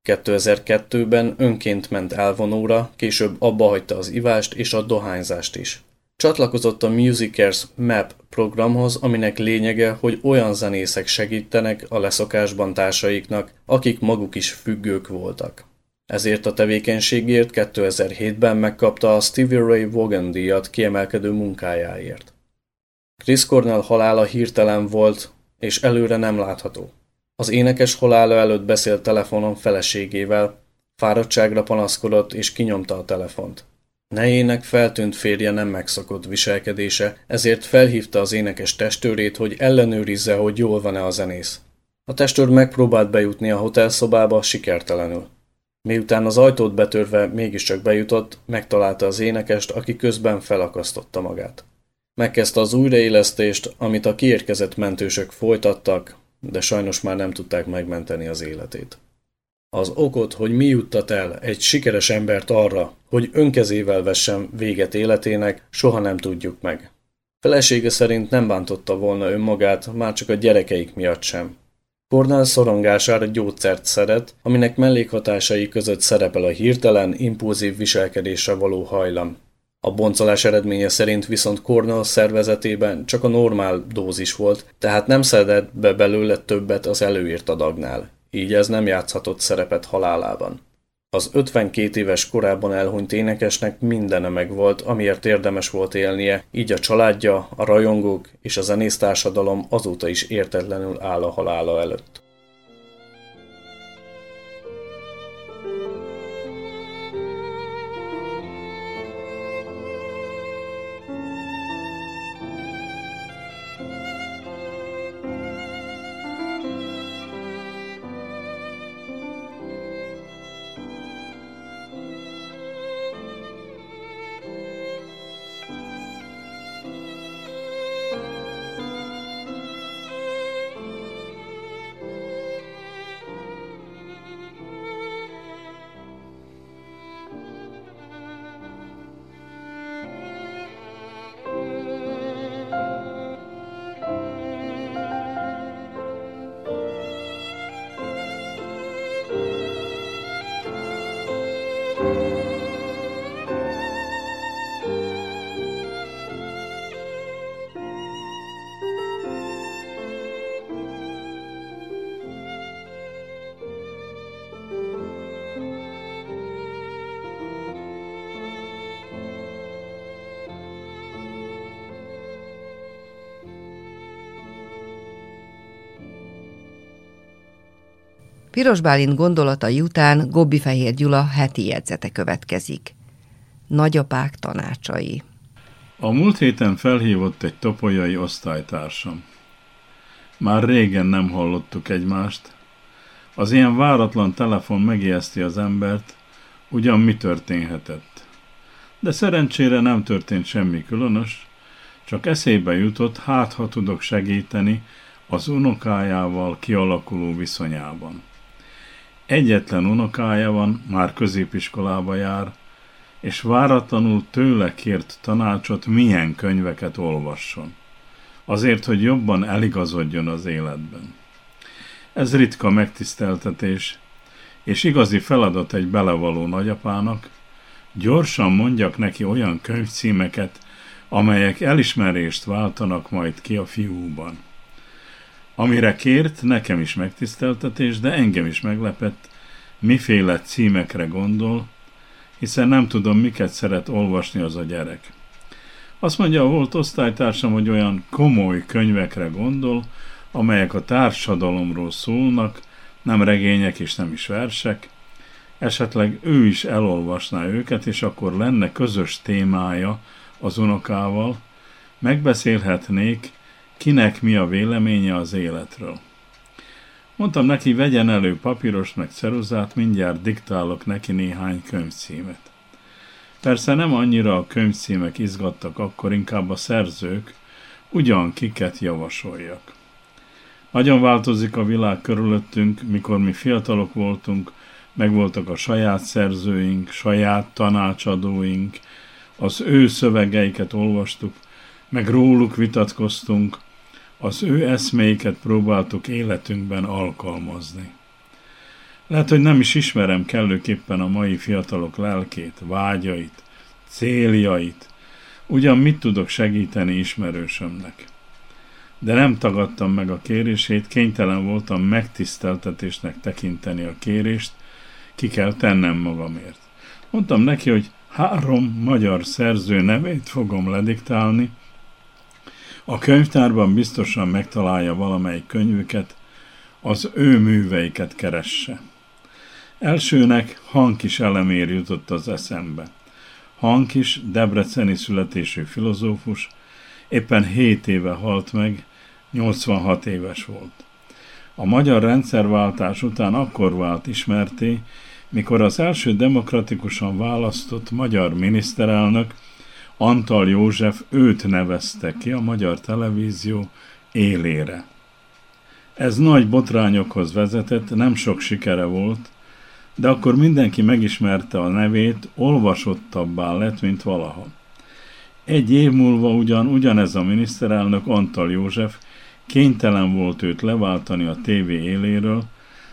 [SPEAKER 5] 2002-ben önként ment elvonóra, később abbahagyta az ivást és a dohányzást is. Csatlakozott a Musicers Map programhoz, aminek lényege, hogy olyan zenészek segítenek a leszokásban társaiknak, akik maguk is függők voltak. Ezért a tevékenységért 2007-ben megkapta a Stevie Ray Vaughan díjat kiemelkedő munkájáért. Chris Cornell halála hirtelen volt, és előre nem látható. Az énekes halála előtt beszélt telefonon feleségével, fáradtságra panaszkodott és kinyomta a telefont. Nejének feltűnt férje nem megszokott viselkedése, ezért felhívta az énekes testőrét, hogy ellenőrizze, hogy jól van-e a zenész. A testőr megpróbált bejutni a hotelszobába, sikertelenül. Miután az ajtót betörve mégiscsak bejutott, megtalálta az énekest, aki közben felakasztotta magát. Megkezdte az újraélesztést, amit a kiérkezett mentősök folytattak, de sajnos már nem tudták megmenteni az életét. Az okot, hogy mi juttat el egy sikeres embert arra, hogy önkezével vessen véget életének, soha nem tudjuk meg. Felesége szerint nem bántotta volna önmagát, már csak a gyerekeik miatt sem. Kornál szorongására gyógyszert szeret, aminek mellékhatásai között szerepel a hirtelen, impulzív viselkedésre való hajlam. A boncolás eredménye szerint viszont Cornell szervezetében csak a normál dózis volt, tehát nem szedett be belőle többet az előírt adagnál. Így ez nem játszhatott szerepet halálában. Az 52 éves korában elhunyt énekesnek mindene megvolt, amiért érdemes volt élnie, így a családja, a rajongók és a zenésztársadalom azóta is értetlenül áll a halála előtt.
[SPEAKER 2] Piros Bálint gondolatai után Gobbi Fehér Gyula heti jegyzete következik. Nagyapák tanácsai.
[SPEAKER 6] A múlt héten felhívott egy topolyai osztálytársam. Már régen nem hallottuk egymást. Az ilyen váratlan telefon megijeszti az embert, ugyan mi történhetett. De szerencsére nem történt semmi különös, csak eszébe jutott, hát ha tudok segíteni az unokájával kialakuló viszonyában. Egyetlen unokája van, már középiskolába jár, és váratlanul tőle kért tanácsot, milyen könyveket olvasson. Azért, hogy jobban eligazodjon az életben. Ez ritka megtiszteltetés, és igazi feladat egy belevaló nagyapának, gyorsan mondjak neki olyan könyvcímeket, amelyek elismerést váltanak majd ki a fiúban. Amire kért, nekem is megtiszteltetés, de engem is meglepett, miféle címekre gondol, hiszen nem tudom, miket szeret olvasni az a gyerek. Azt mondja a volt osztálytársam, hogy olyan komoly könyvekre gondol, amelyek a társadalomról szólnak, nem regények és nem is versek, esetleg ő is elolvasná őket, és akkor lenne közös témája az unokával, megbeszélhetnék, kinek mi a véleménye az életről. Mondtam neki, vegyen elő papíros meg ceruzát, mindjárt diktálok neki néhány könyvcímet. Persze nem annyira a könyvcímek izgattak, akkor inkább a szerzők, ugyan kiket javasoljak. Nagyon változik a világ körülöttünk, mikor mi fiatalok voltunk, megvoltak a saját szerzőink, saját tanácsadóink, az ő szövegeiket olvastuk, meg róluk vitatkoztunk, az ő eszméiket próbáltuk életünkben alkalmazni. Lehet, hogy nem is ismerem kellőképpen a mai fiatalok lelkét, vágyait, céljait, ugyan mit tudok segíteni ismerősömnek. De nem tagadtam meg a kérését, kénytelen voltam megtiszteltetésnek tekinteni a kérést, ki kell tennem magamért. Mondtam neki, hogy három magyar szerző nevét fogom lediktálni, a könyvtárban biztosan megtalálja valamelyik könyvüket, az ő műveiket keresse. Elsőnek Hankis elemér jutott az eszembe. Hankis, debreceni születésű filozófus, éppen 7 éve halt meg, 86 éves volt. A magyar rendszerváltás után akkor vált ismerté, mikor az első demokratikusan választott magyar miniszterelnök Antal József őt nevezte ki a magyar televízió élére. Ez nagy botrányokhoz vezetett, nem sok sikere volt, de akkor mindenki megismerte a nevét, olvasottabbá lett, mint valaha. Egy év múlva ugyan ugyanez a miniszterelnök Antal József kénytelen volt őt leváltani a tévé éléről,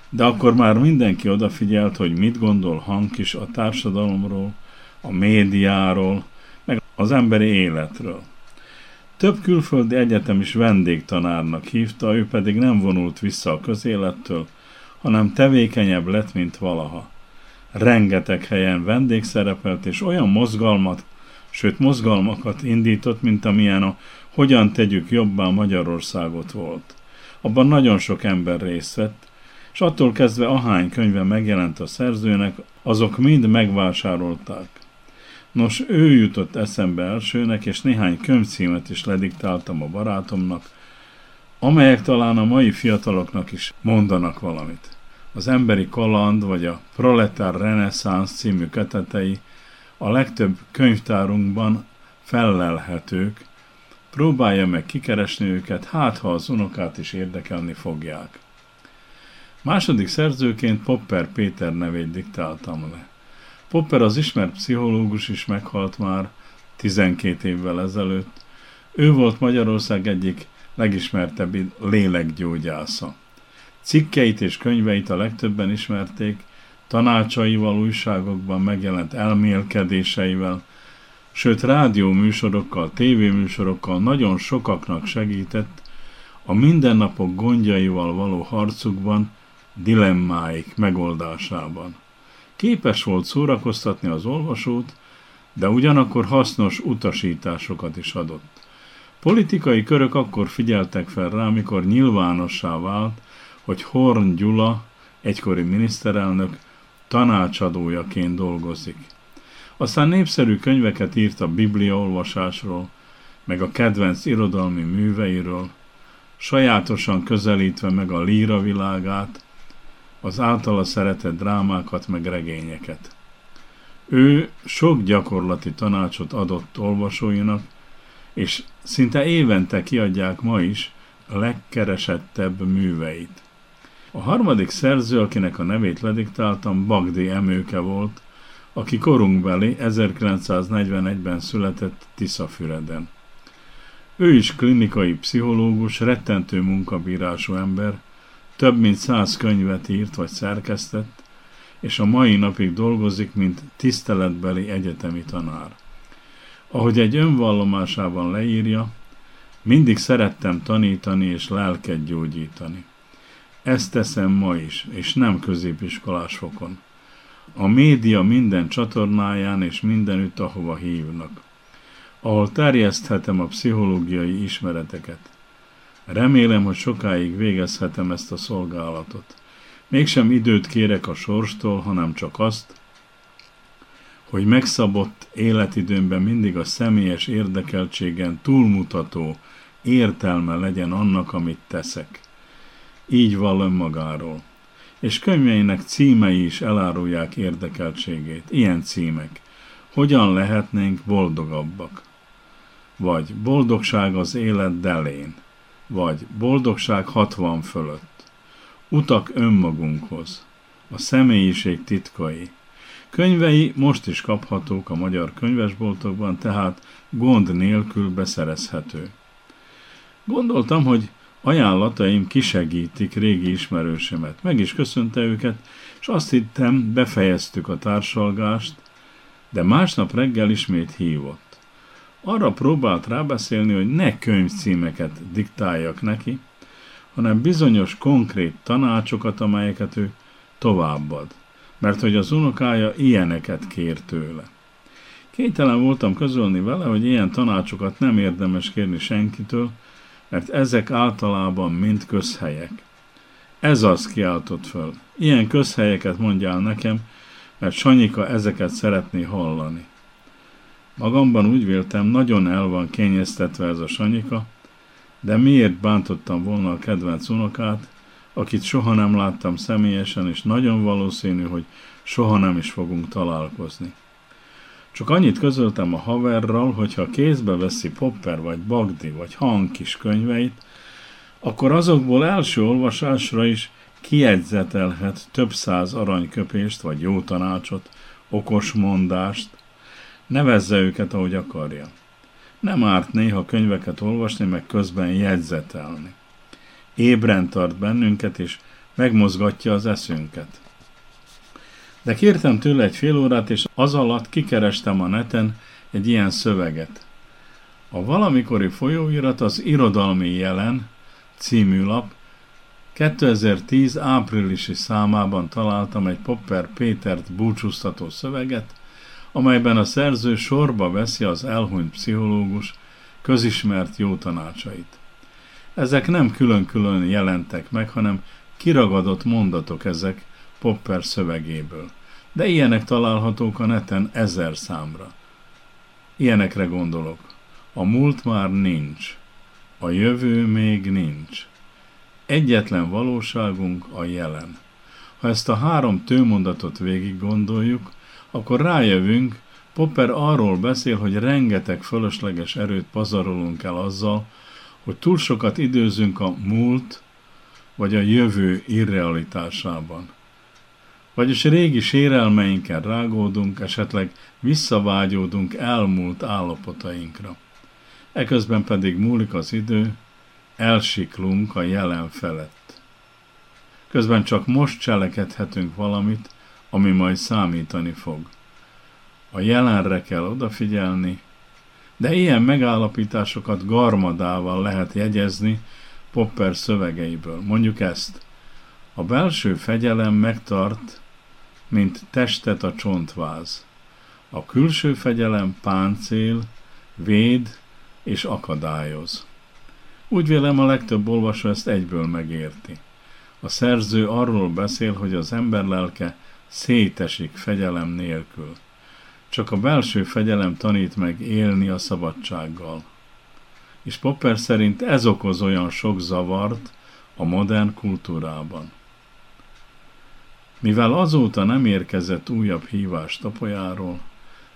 [SPEAKER 6] de akkor már mindenki odafigyelt, hogy mit gondol Hankis a társadalomról, a médiáról, meg az emberi életről. Több külföldi egyetem is vendégtanárnak hívta, ő pedig nem vonult vissza a közélettől, hanem tevékenyebb lett, mint valaha. Rengeteg helyen vendégszerepelt, és olyan mozgalmat, sőt mozgalmakat indított, mint amilyen a Hogyan tegyük jobbá Magyarországot volt. Abban nagyon sok ember részt vett, és attól kezdve ahány könyve megjelent a szerzőnek, azok mind megvásárolták. Nos, ő jutott eszembe elsőnek, és néhány könyvcímet is lediktáltam a barátomnak, amelyek talán a mai fiataloknak is mondanak valamit. Az emberi kaland vagy a proletár reneszánsz című kötetei a legtöbb könyvtárunkban fellelhetők, próbálja meg kikeresni őket, hát ha az unokát is érdekelni fogják. Második szerzőként Popper Péter nevét diktáltam le. Popper az ismert pszichológus is meghalt már 12 évvel ezelőtt. Ő volt Magyarország egyik legismertebb lélekgyógyásza. Cikkeit és könyveit a legtöbben ismerték, tanácsaival, újságokban megjelent elmélkedéseivel, sőt rádióműsorokkal, tévéműsorokkal nagyon sokaknak segített a mindennapok gondjaival való harcukban, dilemmáik megoldásában. Képes volt szórakoztatni az olvasót, de ugyanakkor hasznos utasításokat is adott. Politikai körök akkor figyeltek fel rá, mikor nyilvánossá vált, hogy Horn Gyula egykori miniszterelnök, tanácsadójaként dolgozik. Aztán népszerű könyveket írt a Biblia olvasásról, meg a kedvenc irodalmi műveiről, sajátosan közelítve meg a líra világát, az általa szeretett drámákat meg regényeket. Ő sok gyakorlati tanácsot adott olvasóinak, és szinte évente kiadják ma is a legkeresettebb műveit. A harmadik szerző, akinek a nevét lediktáltam, Bagdi Emőke volt, aki korunkbeli 1941-ben született Tiszafüreden. Ő is klinikai pszichológus, rettentő munkabírású ember, több mint száz könyvet írt vagy szerkesztett, és a mai napig dolgozik, mint tiszteletbeli egyetemi tanár. Ahogy egy önvallomásában leírja, mindig szerettem tanítani és lelket gyógyítani. Ezt teszem ma is, és nem középiskolás fokon. A média minden csatornáján és mindenütt, ahova hívnak. Ahol terjeszthetem a pszichológiai ismereteket. Remélem, hogy sokáig végezhetem ezt a szolgálatot. Mégsem időt kérek a sorstól, hanem csak azt, hogy megszabott életidőmben mindig a személyes érdekeltségen túlmutató értelme legyen annak, amit teszek. Így val önmagáról. És könyveinek címei is elárulják érdekeltségét. Ilyen címek. Hogyan lehetnénk boldogabbak? Vagy boldogság az élet delén. Vagy boldogság 60 fölött. Utak önmagunkhoz. A személyiség titkai. Könyvei most is kaphatók a magyar könyvesboltokban, tehát gond nélkül beszerezhető. Gondoltam, hogy ajánlataim kisegítik régi ismerősemet. Meg is köszönte őket, és azt hittem, befejeztük a társalgást, de másnap reggel ismét hívott. Arra próbált rábeszélni, hogy ne könyvcímeket diktáljak neki, hanem bizonyos konkrét tanácsokat, amelyeket ő továbbad, mert hogy az unokája ilyeneket kér tőle. Kénytelen voltam közölni vele, hogy ilyen tanácsokat nem érdemes kérni senkitől, mert ezek általában mind közhelyek. Ez az kiáltott föl. Ilyen közhelyeket mondjál nekem, mert Sanyika ezeket szeretné hallani. Magamban úgy véltem, nagyon el van kényeztetve ez a Sanyika, de miért bántottam volna a kedvenc unokát, akit soha nem láttam személyesen, és nagyon valószínű, hogy soha nem is fogunk találkozni. Csak annyit közöltem a haverral, hogy ha kézbe veszi Popper vagy Bagdi vagy Hang kis könyveit, akkor azokból első olvasásra is kiegyzetelhet több száz aranyköpést vagy jó tanácsot, okos mondást, nevezze őket, ahogy akarja. Nem árt néha könyveket olvasni, meg közben jegyzetelni. Ébren tart bennünket, és megmozgatja az eszünket. De kértem tőle egy fél órát, és az alatt kikerestem a neten egy ilyen szöveget. A valamikori folyóirat az Irodalmi Jelen című lap 2010 áprilisi számában találtam egy Popper Pétert búcsúztató szöveget, amelyben a szerző sorba veszi az elhunyt pszichológus közismert jó tanácsait. Ezek nem külön-külön jelentek meg, hanem kiragadott mondatok ezek Popper szövegéből. De ilyenek találhatók a neten ezer számra. Ilyenekre gondolok. A múlt már nincs. A jövő még nincs. Egyetlen valóságunk a jelen. Ha ezt a három tőmondatot végig gondoljuk, akkor rájövünk, Popper arról beszél, hogy rengeteg fölösleges erőt pazarolunk el azzal, hogy túl sokat időzünk a múlt vagy a jövő irrealitásában. Vagyis régi sérelmeinken rágódunk, esetleg visszavágyódunk elmúlt állapotainkra. Eközben pedig múlik az idő, elsiklunk a jelen felett. Közben csak most cselekedhetünk valamit, ami majd számítani fog. A jelenre kell odafigyelni, de ilyen megállapításokat garmadával lehet jegyezni Popper szövegeiből. Mondjuk ezt. A belső fegyelem megtart, mint testet a csontváz. A külső fegyelem páncél, véd és akadályoz. Úgy vélem a legtöbb olvasó ezt egyből megérti. A szerző arról beszél, hogy az ember lelke szétesik fegyelem nélkül. Csak a belső fegyelem tanít meg élni a szabadsággal. És Popper szerint ez okoz olyan sok zavart a modern kultúrában. Mivel azóta nem érkezett újabb hívás Topolyáról,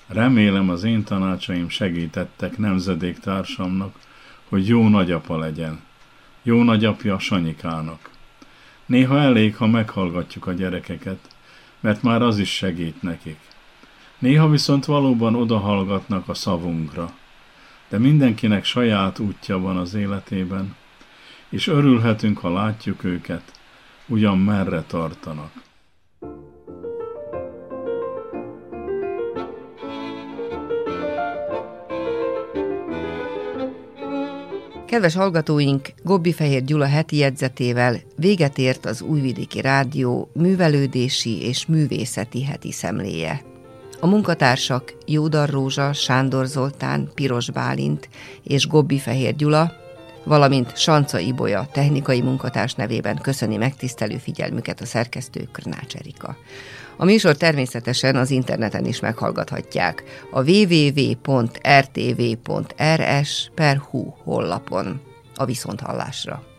[SPEAKER 6] remélem az én tanácsaim segítettek nemzedéktársamnak, hogy jó nagyapa legyen, jó nagyapja Sanyikának. Néha elég, ha meghallgatjuk a gyerekeket, mert már az is segít nekik. Néha viszont valóban odahallgatnak a szavunkra, de mindenkinek saját útja van az életében, és örülhetünk, ha látjuk őket, ugyan merre tartanak.
[SPEAKER 2] Kedves hallgatóink, Gobbi Fehér Gyula heti jegyzetével véget ért az Újvidéki Rádió művelődési és művészeti heti szemléje. A munkatársak Jódar Rózsa, Sándor Zoltán, Piros Bálint és Gobbi Fehér Gyula, valamint Sanca Ibolya technikai munkatárs nevében köszöni megtisztelő figyelmüket a szerkesztő Krnács Erika. A műsor természetesen az interneten is meghallgathatják a www.rtv.rs.hu hollapon a viszonthallásra.